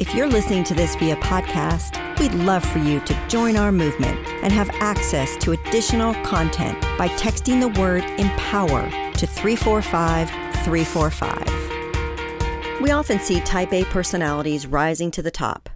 If you're listening to this via podcast, we'd love for you to join our movement and have access to additional content by texting the word empower to 345 345. We often see type A personalities rising to the top.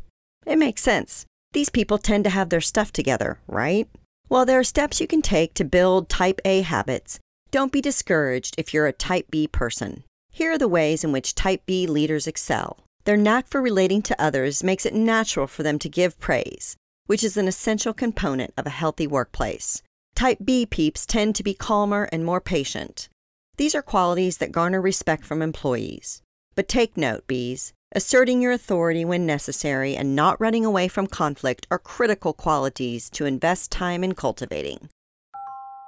It makes sense. These people tend to have their stuff together, right? Well, there are steps you can take to build type A habits. Don't be discouraged if you're a type B person. Here are the ways in which type B leaders excel. Their knack for relating to others makes it natural for them to give praise, which is an essential component of a healthy workplace. Type B peeps tend to be calmer and more patient. These are qualities that garner respect from employees. But take note, Bs. Asserting your authority when necessary and not running away from conflict are critical qualities to invest time in cultivating.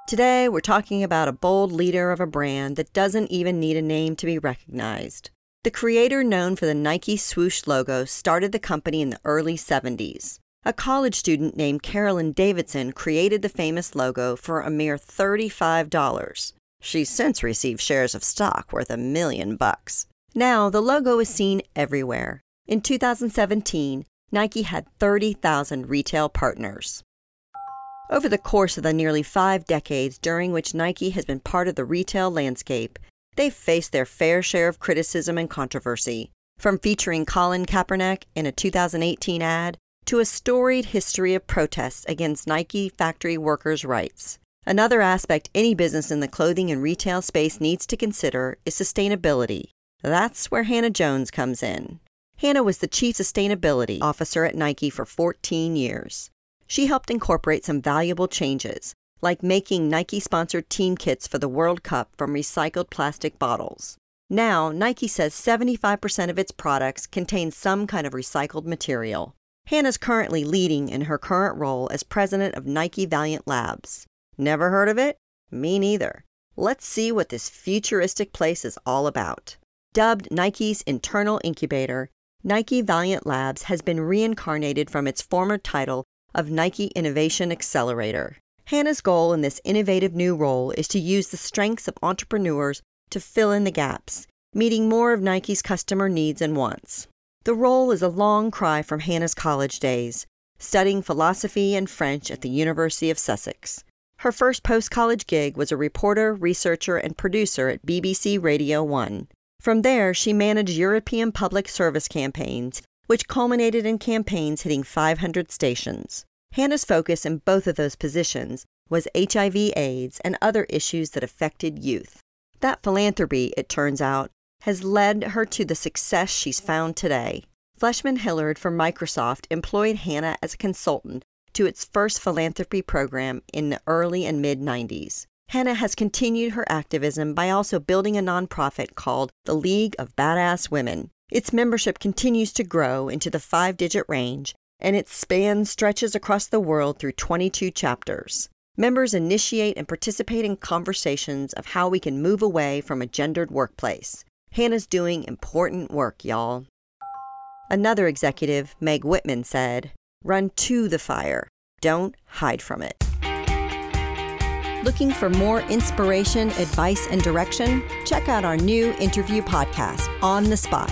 Today, we're talking about a bold leader of a brand that doesn't even need a name to be recognized. The creator known for the Nike swoosh logo started the company in the early 70s. A college student named Carolyn Davidson created the famous logo for a mere $35. She's since received shares of stock worth a million bucks. Now, the logo is seen everywhere. In 2017, Nike had 30,000 retail partners. Over the course of the nearly five decades during which Nike has been part of the retail landscape, they've faced their fair share of criticism and controversy, from featuring Colin Kaepernick in a 2018 ad to a storied history of protests against Nike factory workers' rights. Another aspect any business in the clothing and retail space needs to consider is sustainability. That's where Hannah Jones comes in. Hannah was the chief sustainability officer at Nike for 14 years. She helped incorporate some valuable changes, like making Nike sponsored team kits for the World Cup from recycled plastic bottles. Now, Nike says 75% of its products contain some kind of recycled material. Hannah's currently leading in her current role as president of Nike Valiant Labs. Never heard of it? Me neither. Let's see what this futuristic place is all about. Dubbed Nike's internal incubator, Nike Valiant Labs has been reincarnated from its former title of Nike Innovation Accelerator. Hannah's goal in this innovative new role is to use the strengths of entrepreneurs to fill in the gaps, meeting more of Nike's customer needs and wants. The role is a long cry from Hannah's college days, studying philosophy and French at the University of Sussex. Her first post college gig was a reporter, researcher, and producer at BBC Radio 1. From there, she managed European public service campaigns which culminated in campaigns hitting 500 stations. Hannah's focus in both of those positions was HIV AIDS and other issues that affected youth. That philanthropy, it turns out, has led her to the success she's found today. Fleishman Hillard from Microsoft employed Hannah as a consultant to its first philanthropy program in the early and mid 90s. Hannah has continued her activism by also building a nonprofit called the League of Badass Women, its membership continues to grow into the five digit range, and its span stretches across the world through 22 chapters. Members initiate and participate in conversations of how we can move away from a gendered workplace. Hannah's doing important work, y'all. Another executive, Meg Whitman, said, Run to the fire, don't hide from it. Looking for more inspiration, advice, and direction? Check out our new interview podcast, On the Spot,